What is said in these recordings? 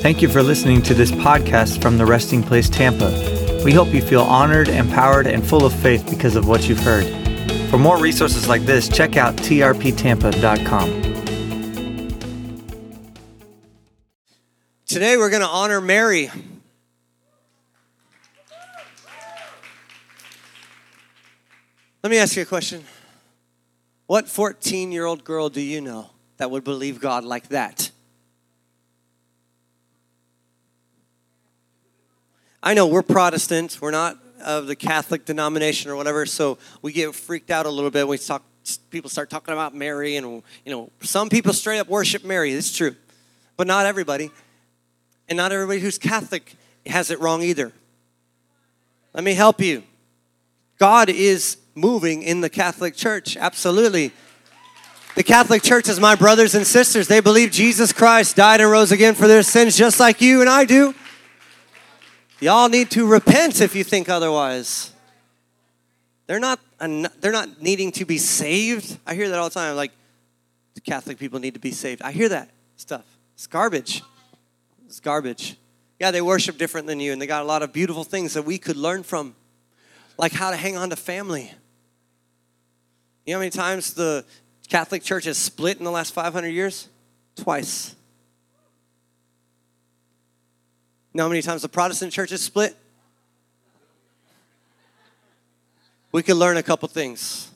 Thank you for listening to this podcast from the Resting Place Tampa. We hope you feel honored, empowered, and full of faith because of what you've heard. For more resources like this, check out trptampa.com. Today we're going to honor Mary. Let me ask you a question. What 14 year old girl do you know that would believe God like that? I know we're Protestants, we're not of the Catholic denomination or whatever, so we get freaked out a little bit. We talk, people start talking about Mary, and you know, some people straight up worship Mary. It's true, but not everybody, and not everybody who's Catholic has it wrong either. Let me help you. God is moving in the Catholic Church, absolutely. The Catholic Church is my brothers and sisters. They believe Jesus Christ died and rose again for their sins, just like you and I do. Y'all need to repent if you think otherwise. They're not, they're not needing to be saved. I hear that all the time. Like, Catholic people need to be saved. I hear that stuff. It's garbage. It's garbage. Yeah, they worship different than you, and they got a lot of beautiful things that we could learn from, like how to hang on to family. You know how many times the Catholic Church has split in the last 500 years? Twice. You know how many times the Protestant church is split? We could learn a couple things.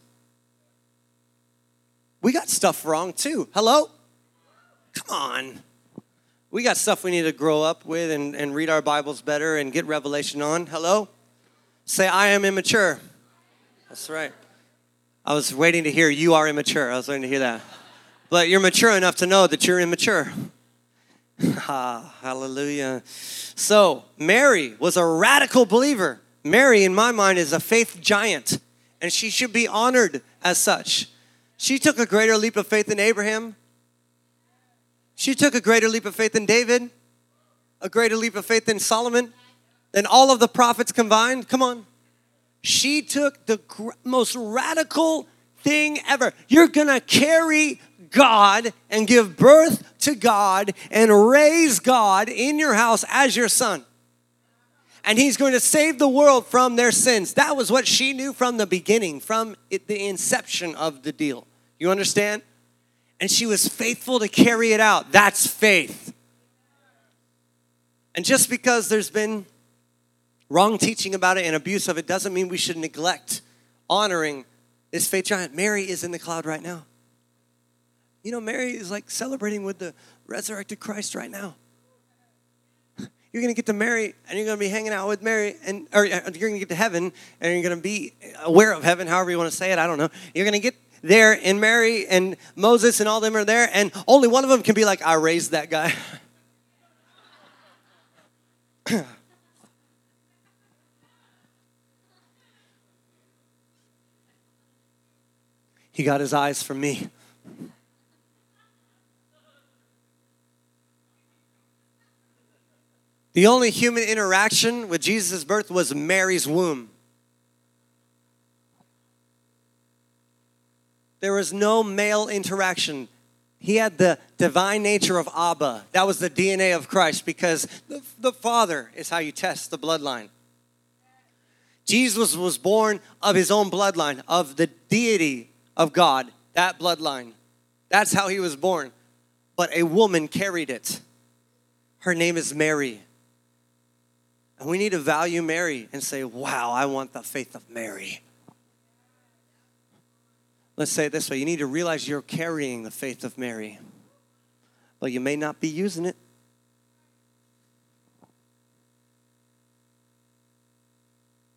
We got stuff wrong too. Hello? Come on. We got stuff we need to grow up with and, and read our Bibles better and get revelation on. Hello? Say, I am immature. That's right. I was waiting to hear you are immature. I was waiting to hear that. But you're mature enough to know that you're immature. ah, hallelujah. So, Mary was a radical believer. Mary, in my mind, is a faith giant, and she should be honored as such. She took a greater leap of faith than Abraham. She took a greater leap of faith than David, a greater leap of faith than Solomon, than all of the prophets combined. Come on. She took the most radical thing ever. You're gonna carry God and give birth to God and raise God in your house as your son. And he's going to save the world from their sins. That was what she knew from the beginning, from the inception of the deal. You understand? And she was faithful to carry it out. That's faith. And just because there's been wrong teaching about it and abuse of it doesn't mean we should neglect honoring this faith giant. Mary is in the cloud right now. You know, Mary is like celebrating with the resurrected Christ right now. You're gonna get to Mary, and you're gonna be hanging out with Mary, and or uh, you're gonna get to heaven, and you're gonna be aware of heaven, however you want to say it. I don't know. You're gonna get there, and Mary and Moses and all them are there, and only one of them can be like, "I raised that guy." he got his eyes from me. The only human interaction with Jesus' birth was Mary's womb. There was no male interaction. He had the divine nature of Abba. That was the DNA of Christ because the, the Father is how you test the bloodline. Jesus was born of his own bloodline, of the deity of God, that bloodline. That's how he was born. But a woman carried it. Her name is Mary. And we need to value Mary and say, wow, I want the faith of Mary. Let's say it this way you need to realize you're carrying the faith of Mary, but you may not be using it.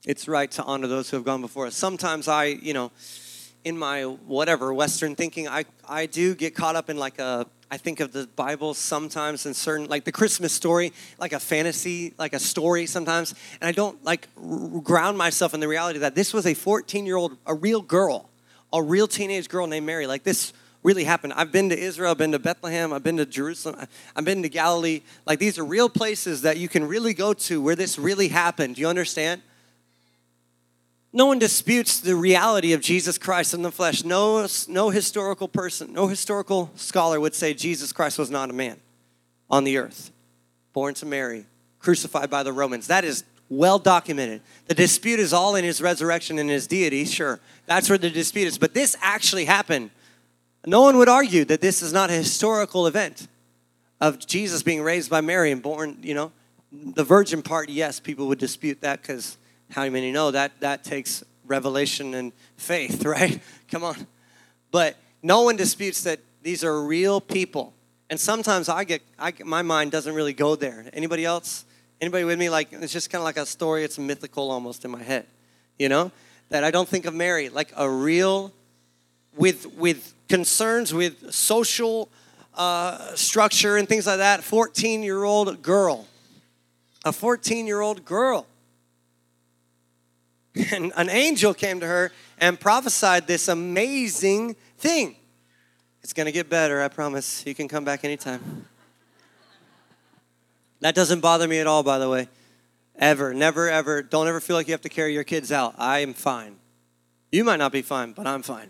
It's right to honor those who have gone before us. Sometimes I, you know, in my whatever Western thinking, I, I do get caught up in like a I think of the Bible sometimes in certain, like the Christmas story, like a fantasy, like a story sometimes. And I don't like r- ground myself in the reality that this was a 14 year old, a real girl, a real teenage girl named Mary. Like this really happened. I've been to Israel, I've been to Bethlehem, I've been to Jerusalem, I've been to Galilee. Like these are real places that you can really go to where this really happened. Do you understand? No one disputes the reality of Jesus Christ in the flesh. No, no historical person, no historical scholar would say Jesus Christ was not a man on the earth. born to Mary, crucified by the Romans. That is well documented. The dispute is all in his resurrection and his deity, sure. That's where the dispute is. But this actually happened. No one would argue that this is not a historical event of Jesus being raised by Mary and born, you know. The virgin part, yes, people would dispute that because how many know that that takes revelation and faith, right? Come on. But no one disputes that these are real people. And sometimes I get, I my mind doesn't really go there. Anybody else? Anybody with me? Like it's just kind of like a story. It's mythical almost in my head, you know. That I don't think of Mary like a real, with with concerns with social uh, structure and things like that. Fourteen year old girl, a fourteen year old girl, and an angel came to her and prophesied this amazing thing. It's going to get better, I promise. You can come back anytime. That doesn't bother me at all, by the way. Ever. Never, ever. Don't ever feel like you have to carry your kids out. I am fine. You might not be fine, but I'm fine.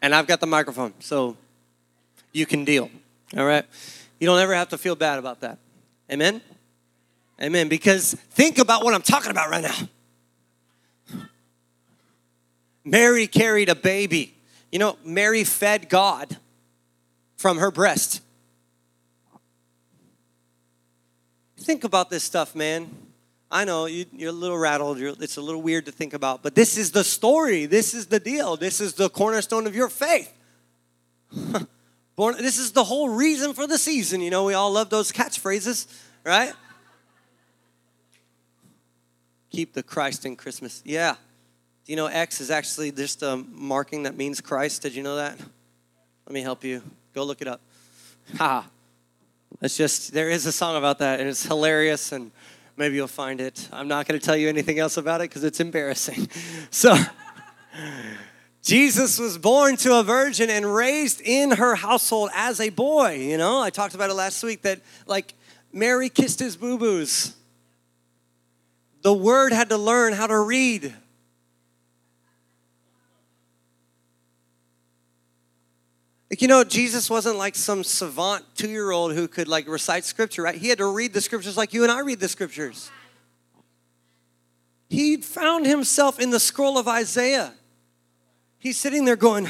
And I've got the microphone, so you can deal. All right? You don't ever have to feel bad about that. Amen? Amen. Because think about what I'm talking about right now. Mary carried a baby. You know, Mary fed God from her breast. Think about this stuff, man. I know you, are a little rattled. You're, it's a little weird to think about, but this is the story. This is the deal. This is the cornerstone of your faith. Born, this is the whole reason for the season. You know, we all love those catchphrases, right? Keep the Christ in Christmas. Yeah. Do you know X is actually just a marking that means Christ? Did you know that? Let me help you. Go look it up. Ha. It's just, there is a song about that, and it's hilarious, and maybe you'll find it. I'm not going to tell you anything else about it because it's embarrassing. So, Jesus was born to a virgin and raised in her household as a boy. You know, I talked about it last week that, like, Mary kissed his boo boos. The word had to learn how to read. Like, you know, Jesus wasn't like some savant two year old who could like recite scripture, right? He had to read the scriptures like you and I read the scriptures. He found himself in the scroll of Isaiah. He's sitting there going,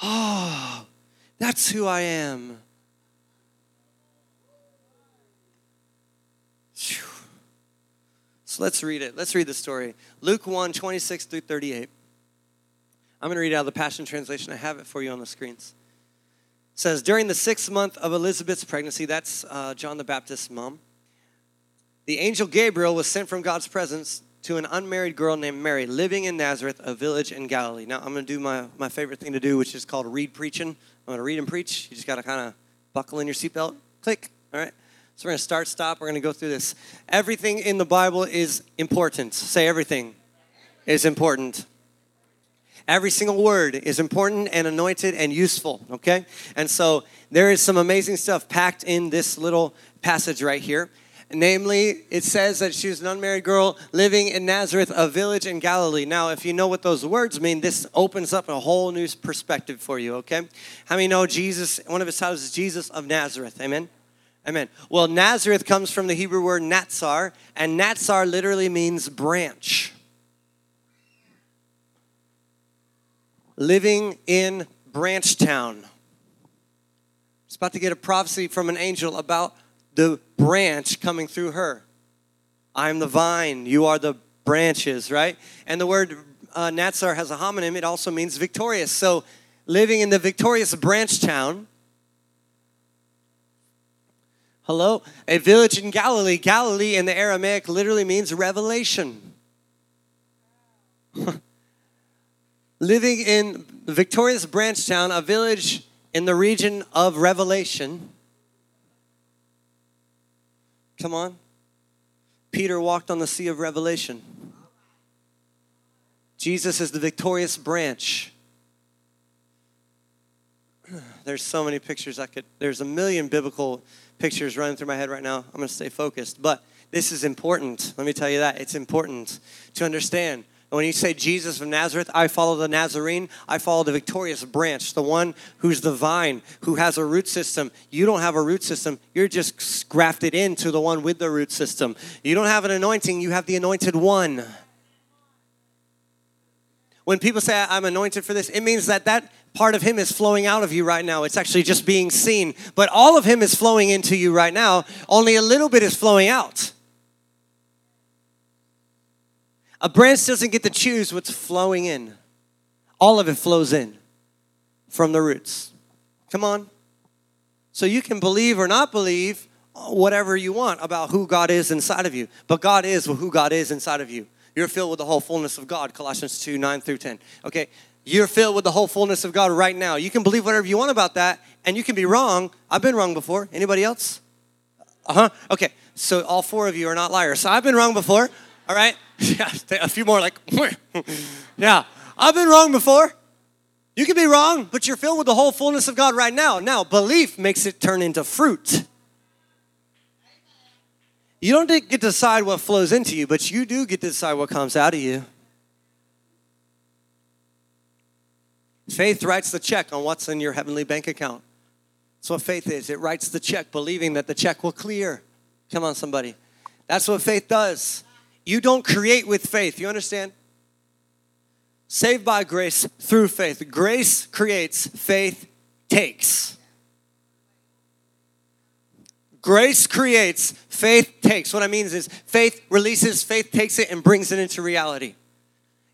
Oh, that's who I am. So let's read it. Let's read the story. Luke 1 26 through 38. I'm going to read out of the Passion Translation. I have it for you on the screens says during the sixth month of elizabeth's pregnancy that's uh, john the baptist's mom the angel gabriel was sent from god's presence to an unmarried girl named mary living in nazareth a village in galilee. Now i'm going to do my, my favorite thing to do which is called read preaching. I'm going to read and preach. You just got to kind of buckle in your seatbelt. Click. All right. So we're going to start stop. We're going to go through this. Everything in the bible is important. Say everything is important Every single word is important and anointed and useful, okay? And so there is some amazing stuff packed in this little passage right here. Namely, it says that she was an unmarried girl living in Nazareth, a village in Galilee. Now, if you know what those words mean, this opens up a whole new perspective for you, okay? How many know Jesus, one of his titles is Jesus of Nazareth? Amen? Amen. Well, Nazareth comes from the Hebrew word natsar, and natsar literally means branch. Living in Branchtown. It's about to get a prophecy from an angel about the branch coming through her. I'm the vine, you are the branches, right? And the word uh, Natsar has a homonym, it also means victorious. So, living in the victorious branch town, hello, a village in Galilee. Galilee in the Aramaic literally means revelation. Living in the victorious Branchtown, a village in the region of Revelation. Come on. Peter walked on the sea of Revelation. Jesus is the victorious branch. There's so many pictures I could, there's a million biblical pictures running through my head right now. I'm going to stay focused. But this is important. Let me tell you that. It's important to understand when you say Jesus of Nazareth, I follow the Nazarene. I follow the victorious branch, the one who's the vine, who has a root system. You don't have a root system. You're just grafted into the one with the root system. You don't have an anointing. You have the anointed one. When people say, I'm anointed for this, it means that that part of him is flowing out of you right now. It's actually just being seen. But all of him is flowing into you right now. Only a little bit is flowing out. A branch doesn't get to choose what's flowing in, all of it flows in from the roots. Come on. So you can believe or not believe whatever you want about who God is inside of you, but God is who God is inside of you. You're filled with the whole fullness of God, Colossians 2 9 through 10. Okay, you're filled with the whole fullness of God right now. You can believe whatever you want about that, and you can be wrong. I've been wrong before. Anybody else? Uh huh. Okay, so all four of you are not liars. So I've been wrong before. All right. Yeah, a few more like, yeah, I've been wrong before. You can be wrong, but you're filled with the whole fullness of God right now. Now, belief makes it turn into fruit. You don't get to decide what flows into you, but you do get to decide what comes out of you. Faith writes the check on what's in your heavenly bank account. That's what faith is. It writes the check, believing that the check will clear. Come on, somebody. That's what faith does. You don't create with faith. You understand? Saved by grace through faith. Grace creates, faith takes. Grace creates, faith takes. What I mean is, faith releases, faith takes it and brings it into reality.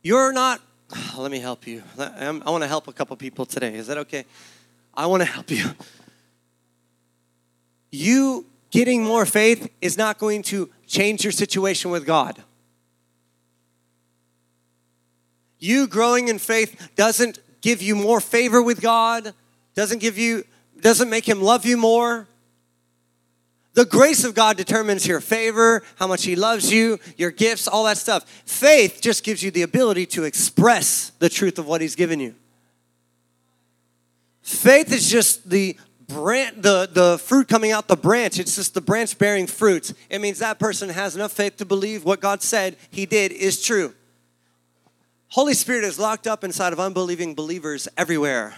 You're not, let me help you. I want to help a couple people today. Is that okay? I want to help you. You getting more faith is not going to change your situation with God. You growing in faith doesn't give you more favor with God, doesn't give you doesn't make him love you more. The grace of God determines your favor, how much He loves you, your gifts, all that stuff. Faith just gives you the ability to express the truth of what He's given you. Faith is just the the, the fruit coming out the branch. It's just the branch bearing fruit. It means that person has enough faith to believe what God said He did is true. Holy Spirit is locked up inside of unbelieving believers everywhere.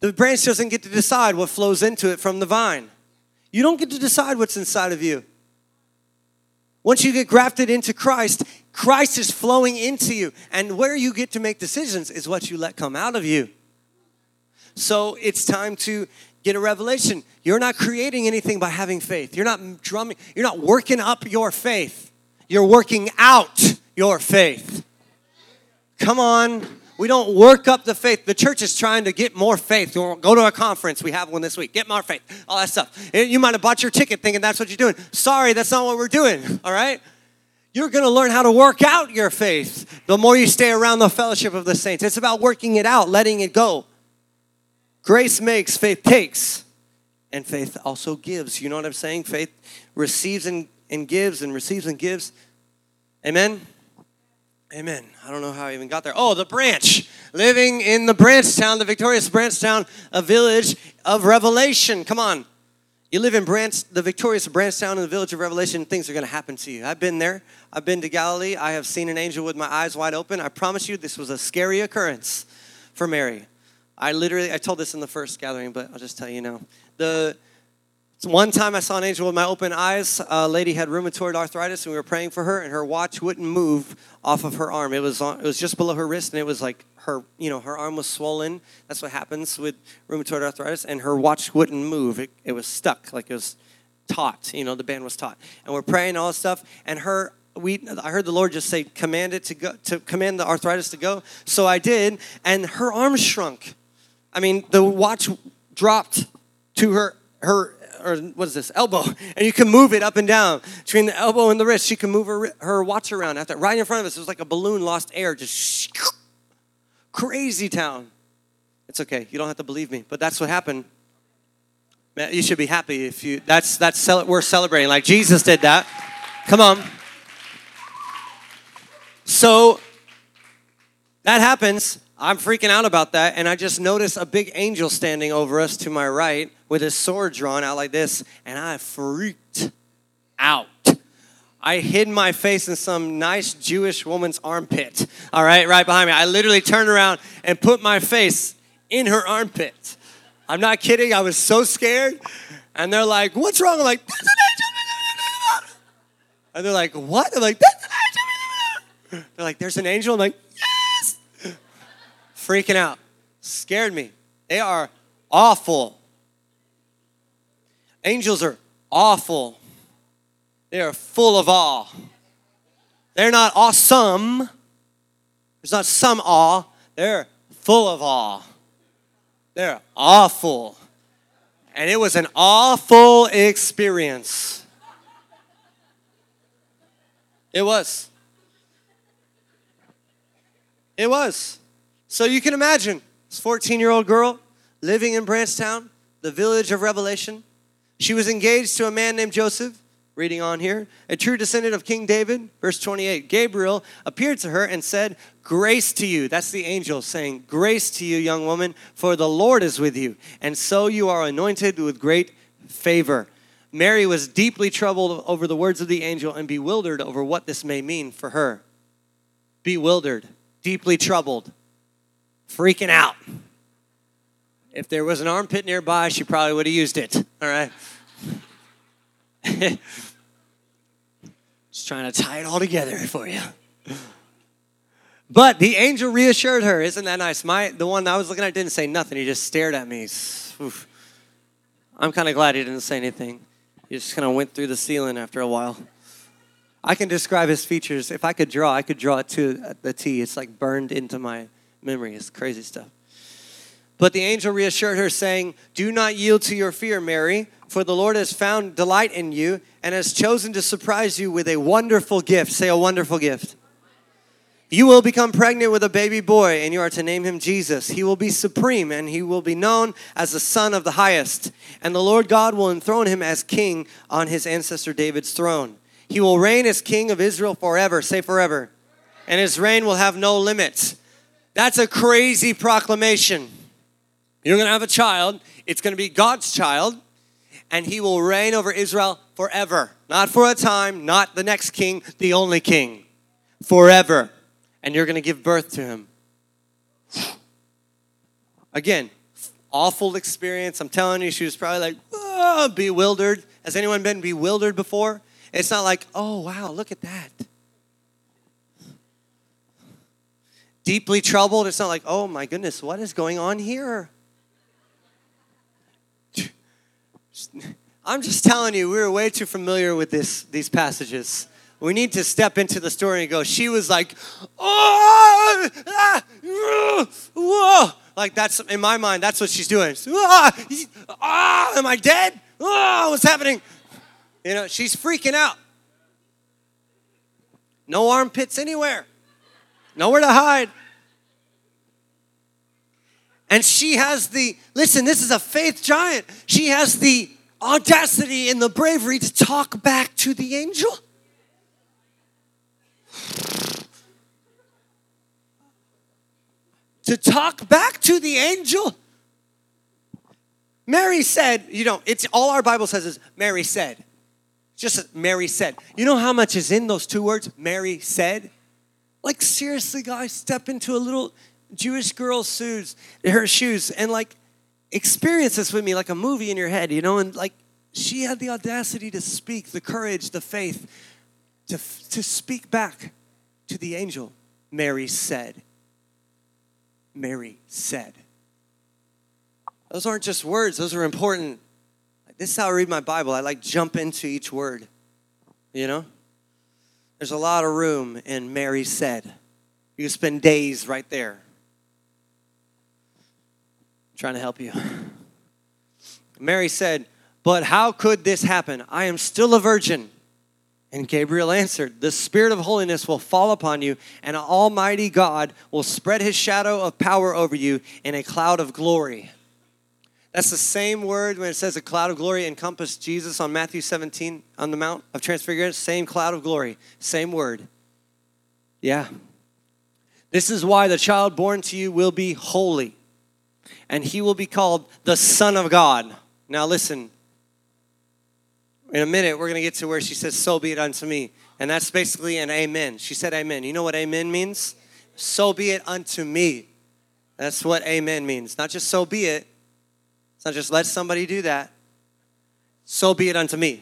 The branch doesn't get to decide what flows into it from the vine. You don't get to decide what's inside of you. Once you get grafted into Christ, Christ is flowing into you. And where you get to make decisions is what you let come out of you. So it's time to get a revelation. You're not creating anything by having faith. You're not drumming, you're not working up your faith. You're working out your faith. Come on. We don't work up the faith. The church is trying to get more faith. Go to a conference. We have one this week. Get more faith. All that stuff. Eh, you might have bought your ticket thinking that's what you're doing. Sorry, that's not what we're doing. All right? You're going to learn how to work out your faith the more you stay around the fellowship of the saints. It's about working it out, letting it go. Grace makes, faith takes, and faith also gives. You know what I'm saying? Faith receives and, and gives, and receives and gives. Amen? Amen. I don't know how I even got there. Oh, the branch. Living in the branch town, the victorious branch town, a village of revelation. Come on. You live in branch, the victorious branch town in the village of revelation, things are going to happen to you. I've been there. I've been to Galilee. I have seen an angel with my eyes wide open. I promise you, this was a scary occurrence for Mary. I literally, I told this in the first gathering, but I'll just tell you now. The one time I saw an angel with my open eyes. A lady had rheumatoid arthritis, and we were praying for her, and her watch wouldn't move off of her arm. It was on, it was just below her wrist, and it was like her you know her arm was swollen. That's what happens with rheumatoid arthritis, and her watch wouldn't move. It, it was stuck, like it was taut. You know, the band was taut, and we're praying all this stuff, and her we I heard the Lord just say command it to go to command the arthritis to go. So I did, and her arm shrunk. I mean, the watch dropped to her her or what is this? Elbow. And you can move it up and down. Between the elbow and the wrist she can move her, her watch around. After right in front of us it was like a balloon lost air just crazy town. It's okay. You don't have to believe me but that's what happened. Man, you should be happy if you that's that's we're celebrating. Like jesus did that. Come on. So that happens I'm freaking out about that, and I just noticed a big angel standing over us to my right with his sword drawn out like this, and I freaked out. I hid my face in some nice Jewish woman's armpit, all right, right behind me. I literally turned around and put my face in her armpit. I'm not kidding, I was so scared. And they're like, What's wrong? I'm like, That's an angel. And they're like, What? I'm like, That's an angel. They're like, There's an angel. I'm like. Freaking out. Scared me. They are awful. Angels are awful. They are full of awe. They're not awesome. There's not some awe. They're full of awe. They're awful. And it was an awful experience. It was. It was. So you can imagine this 14 year old girl living in Branchtown, the village of Revelation. She was engaged to a man named Joseph. Reading on here, a true descendant of King David, verse 28. Gabriel appeared to her and said, Grace to you. That's the angel saying, Grace to you, young woman, for the Lord is with you. And so you are anointed with great favor. Mary was deeply troubled over the words of the angel and bewildered over what this may mean for her. Bewildered, deeply troubled, freaking out. If there was an armpit nearby, she probably would have used it. All right. Just trying to tie it all together for you. But the angel reassured her. Isn't that nice? My the one that I was looking at didn't say nothing. He just stared at me. Oof. I'm kind of glad he didn't say anything. He just kind of went through the ceiling after a while. I can describe his features. If I could draw, I could draw it to the T. It's like burned into my memory. It's crazy stuff. But the angel reassured her, saying, Do not yield to your fear, Mary, for the Lord has found delight in you and has chosen to surprise you with a wonderful gift. Say, a wonderful gift. You will become pregnant with a baby boy, and you are to name him Jesus. He will be supreme, and he will be known as the Son of the Highest. And the Lord God will enthrone him as king on his ancestor David's throne. He will reign as king of Israel forever. Say forever. And his reign will have no limits. That's a crazy proclamation. You're going to have a child. It's going to be God's child, and he will reign over Israel forever. Not for a time, not the next king, the only king. Forever. And you're going to give birth to him. Again, awful experience. I'm telling you, she was probably like, oh, bewildered. Has anyone been bewildered before? It's not like, oh, wow, look at that. Deeply troubled. It's not like, oh my goodness, what is going on here? I'm just telling you, we were way too familiar with this, these passages. We need to step into the story and go, she was like, oh, ah, whoa. Like that's, in my mind, that's what she's doing. Ah, ah, am I dead? Oh, what's happening? You know, she's freaking out. No armpits anywhere. Nowhere to hide. And she has the, listen, this is a faith giant. She has the audacity and the bravery to talk back to the angel. To talk back to the angel. Mary said, you know, it's all our Bible says is Mary said. Just Mary said. You know how much is in those two words? Mary said. Like seriously, guys, step into a little Jewish girl's shoes, her shoes, and like experience this with me like a movie in your head, you know, and like she had the audacity to speak, the courage, the faith to, to speak back to the angel. Mary said. Mary said. Those aren't just words, those are important. This is how I read my Bible. I like jump into each word. You know? There's a lot of room in Mary said. You spend days right there trying to help you. Mary said, But how could this happen? I am still a virgin. And Gabriel answered, The Spirit of holiness will fall upon you, and Almighty God will spread his shadow of power over you in a cloud of glory. That's the same word when it says a cloud of glory encompassed Jesus on Matthew 17 on the Mount of Transfiguration. Same cloud of glory, same word. Yeah. This is why the child born to you will be holy and he will be called the Son of God. Now, listen. In a minute, we're going to get to where she says, So be it unto me. And that's basically an amen. She said amen. You know what amen means? So be it unto me. That's what amen means. Not just so be it. It's not just let somebody do that. So be it unto me.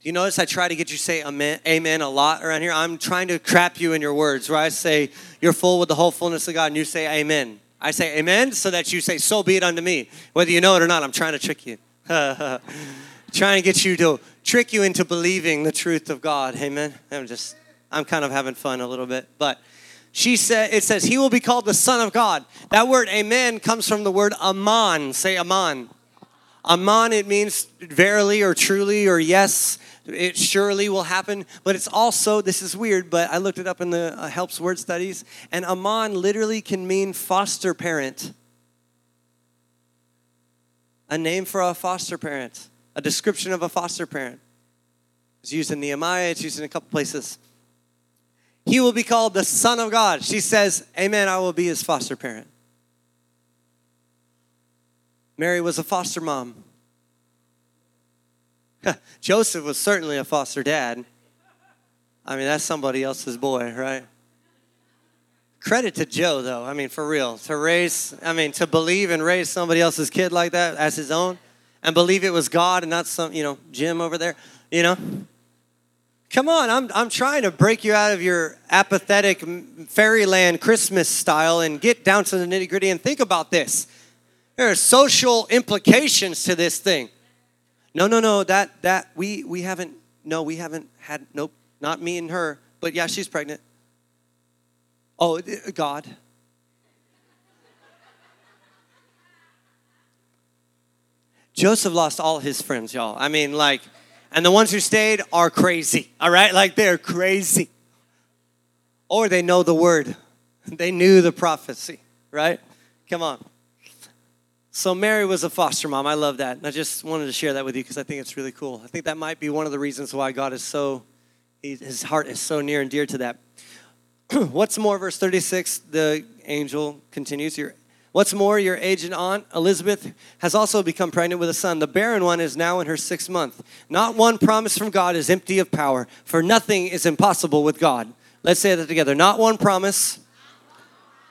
Do you notice I try to get you to say amen, amen a lot around here? I'm trying to trap you in your words where I say you're full with the whole fullness of God and you say amen. I say amen so that you say so be it unto me. Whether you know it or not, I'm trying to trick you. trying to get you to trick you into believing the truth of God. Amen. I'm just I'm kind of having fun a little bit, but she said it says he will be called the son of God. That word amen comes from the word aman. Say aman. Aman it means verily or truly or yes, it surely will happen, but it's also this is weird, but I looked it up in the uh, helps word studies and aman literally can mean foster parent. A name for a foster parent a description of a foster parent. It's used in Nehemiah, it's used in a couple places. He will be called the Son of God. She says, Amen, I will be his foster parent. Mary was a foster mom. Joseph was certainly a foster dad. I mean, that's somebody else's boy, right? Credit to Joe, though. I mean, for real. To raise, I mean, to believe and raise somebody else's kid like that as his own and believe it was God and not some, you know, Jim over there, you know? Come on, I'm, I'm trying to break you out of your apathetic fairyland Christmas style and get down to the nitty gritty and think about this. There are social implications to this thing. No, no, no, that, that, we, we haven't, no, we haven't had, nope, not me and her, but yeah, she's pregnant. Oh, God. Joseph lost all his friends, y'all. I mean, like, and the ones who stayed are crazy, all right? Like, they're crazy. Or they know the word, they knew the prophecy, right? Come on. So, Mary was a foster mom. I love that. And I just wanted to share that with you because I think it's really cool. I think that might be one of the reasons why God is so, his heart is so near and dear to that. What's more, verse 36, the angel continues, Your What's more, your aged aunt, Elizabeth, has also become pregnant with a son. The barren one is now in her sixth month. Not one promise from God is empty of power, for nothing is impossible with God. Let's say that together. Not one promise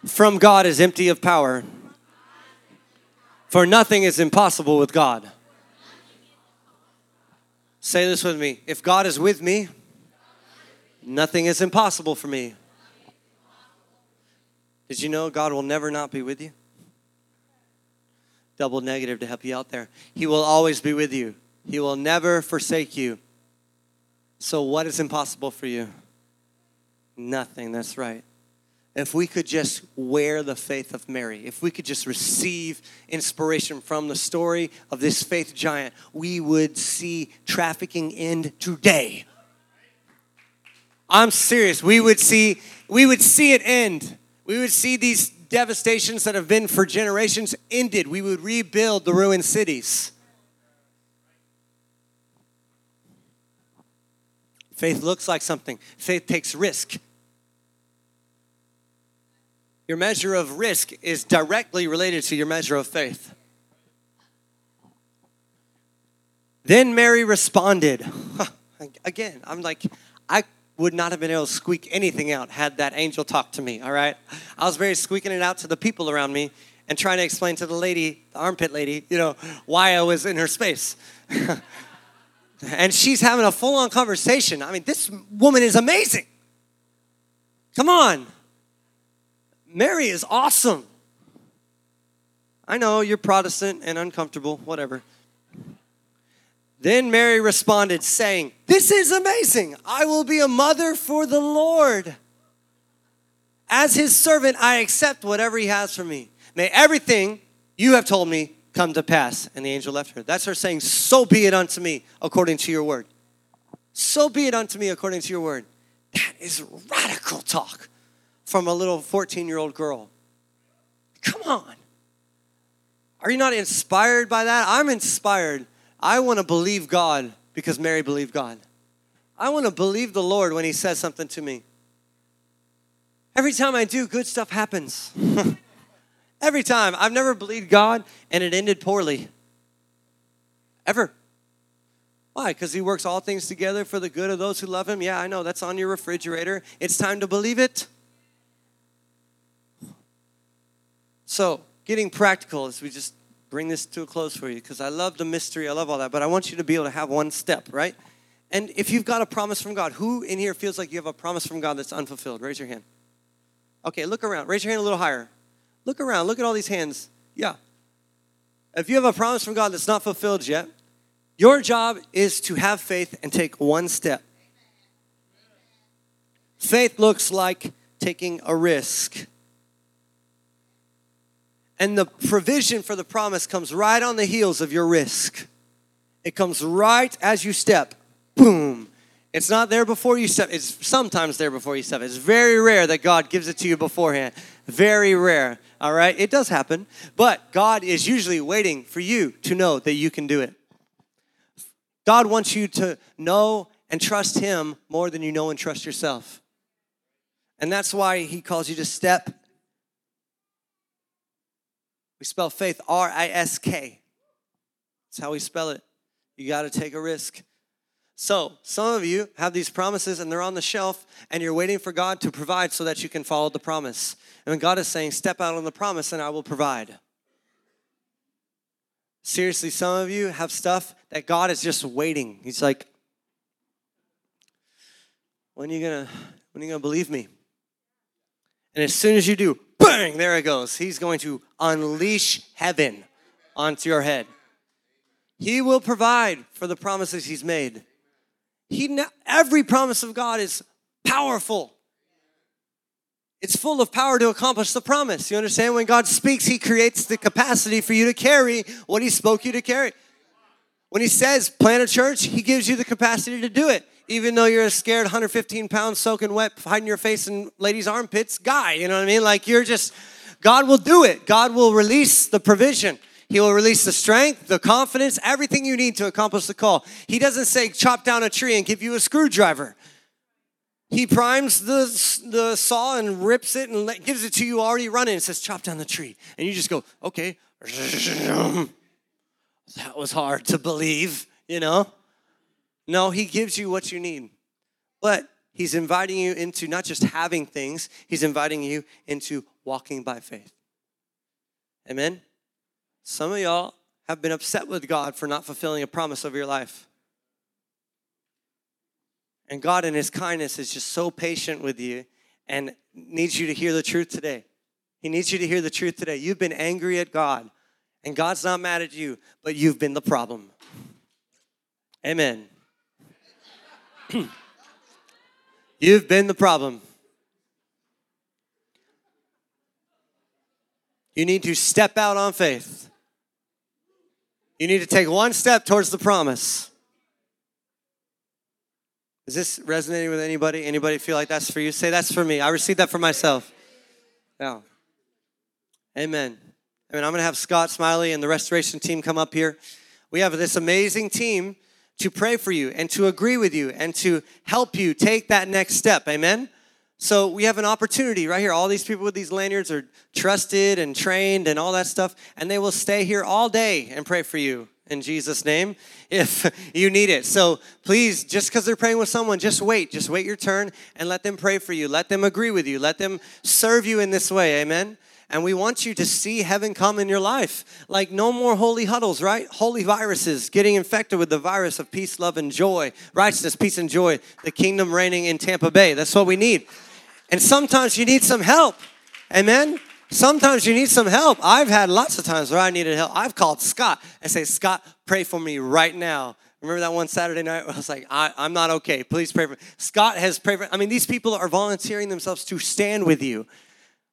from God is empty of power, for nothing is impossible with God. Say this with me. If God is with me, nothing is impossible for me. Did you know God will never not be with you? double negative to help you out there. He will always be with you, He will never forsake you. So, what is impossible for you? Nothing, that's right. If we could just wear the faith of Mary, if we could just receive inspiration from the story of this faith giant, we would see trafficking end today. I'm serious. We would see we would see it end. We would see these devastations that have been for generations ended. We would rebuild the ruined cities. Faith looks like something, faith takes risk. Your measure of risk is directly related to your measure of faith. Then Mary responded. Again, I'm like, I would not have been able to squeak anything out had that angel talked to me, all right? I was very squeaking it out to the people around me and trying to explain to the lady, the armpit lady, you know, why I was in her space. and she's having a full on conversation. I mean, this woman is amazing. Come on. Mary is awesome. I know you're Protestant and uncomfortable, whatever. Then Mary responded, saying, This is amazing. I will be a mother for the Lord. As his servant, I accept whatever he has for me. May everything you have told me come to pass. And the angel left her. That's her saying, So be it unto me according to your word. So be it unto me according to your word. That is radical talk from a little 14 year old girl. Come on. Are you not inspired by that? I'm inspired I want to believe God because Mary believed God. I want to believe the Lord when He says something to me. Every time I do, good stuff happens. Every time. I've never believed God and it ended poorly. Ever. Why? Because he works all things together for the good of those who love him. Yeah, I know. That's on your refrigerator. It's time to believe it. So, getting practical as we just bring this to a close for you, because I love the mystery, I love all that, but I want you to be able to have one step, right? And if you've got a promise from God, who in here feels like you have a promise from God that's unfulfilled? Raise your hand. Okay, look around. Raise your hand a little higher. Look around. Look at all these hands. Yeah. If you have a promise from God that's not fulfilled yet, your job is to have faith and take one step. Faith looks like taking a risk. And the provision for the promise comes right on the heels of your risk. It comes right as you step. Boom. It's not there before you step. It's sometimes there before you step. It's very rare that God gives it to you beforehand. Very rare. All right? It does happen. But God is usually waiting for you to know that you can do it. God wants you to know and trust Him more than you know and trust yourself. And that's why He calls you to step we spell faith R I S K. That's how we spell it. You got to take a risk. So, some of you have these promises and they're on the shelf, and you're waiting for God to provide so that you can follow the promise. And God is saying, Step out on the promise and I will provide. Seriously, some of you have stuff that God is just waiting. He's like, When are you gonna when are you gonna believe me? And as soon as you do, bang, there it goes. He's going to unleash heaven onto your head. He will provide for the promises he's made. He every promise of God is powerful. It's full of power to accomplish the promise. You understand? When God speaks, He creates the capacity for you to carry what He spoke you to carry. When He says plant a church, He gives you the capacity to do it even though you're a scared 115 pounds soaking wet, hiding your face in ladies' armpits guy. You know what I mean? Like you're just, God will do it. God will release the provision. He will release the strength, the confidence, everything you need to accomplish the call. He doesn't say chop down a tree and give you a screwdriver. He primes the, the saw and rips it and gives it to you already running and says, chop down the tree. And you just go, okay. That was hard to believe, you know? No, He gives you what you need. But He's inviting you into not just having things, He's inviting you into walking by faith. Amen? Some of y'all have been upset with God for not fulfilling a promise of your life. And God, in His kindness, is just so patient with you and needs you to hear the truth today. He needs you to hear the truth today. You've been angry at God, and God's not mad at you, but you've been the problem. Amen. You've been the problem. You need to step out on faith. You need to take one step towards the promise. Is this resonating with anybody? Anybody feel like that's for you? Say that's for me. I received that for myself. Yeah. Amen. I mean, I'm going to have Scott Smiley and the restoration team come up here. We have this amazing team to pray for you and to agree with you and to help you take that next step. Amen? So we have an opportunity right here. All these people with these lanyards are trusted and trained and all that stuff, and they will stay here all day and pray for you in Jesus' name if you need it. So please, just because they're praying with someone, just wait. Just wait your turn and let them pray for you. Let them agree with you. Let them serve you in this way. Amen. And we want you to see heaven come in your life. Like no more holy huddles, right? Holy viruses getting infected with the virus of peace, love, and joy, righteousness, peace, and joy, the kingdom reigning in Tampa Bay. That's what we need. And sometimes you need some help. Amen? Sometimes you need some help. I've had lots of times where I needed help. I've called Scott and say, Scott, pray for me right now. Remember that one Saturday night I was like, I, am not okay. Please pray for me. Scott has prayed for I mean, these people are volunteering themselves to stand with you.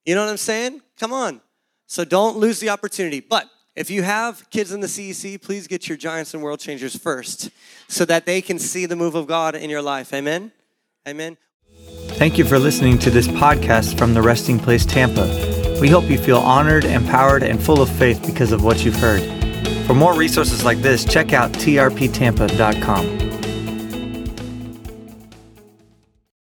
You know what I'm saying? Come on. So don't lose the opportunity. But if you have kids in the CEC, please get your Giants and World Changers first so that they can see the move of God in your life. Amen? Amen. Thank you for listening to this podcast from the Resting Place Tampa. We hope you feel honored, empowered, and full of faith because of what you've heard. For more resources like this, check out trptampa.com.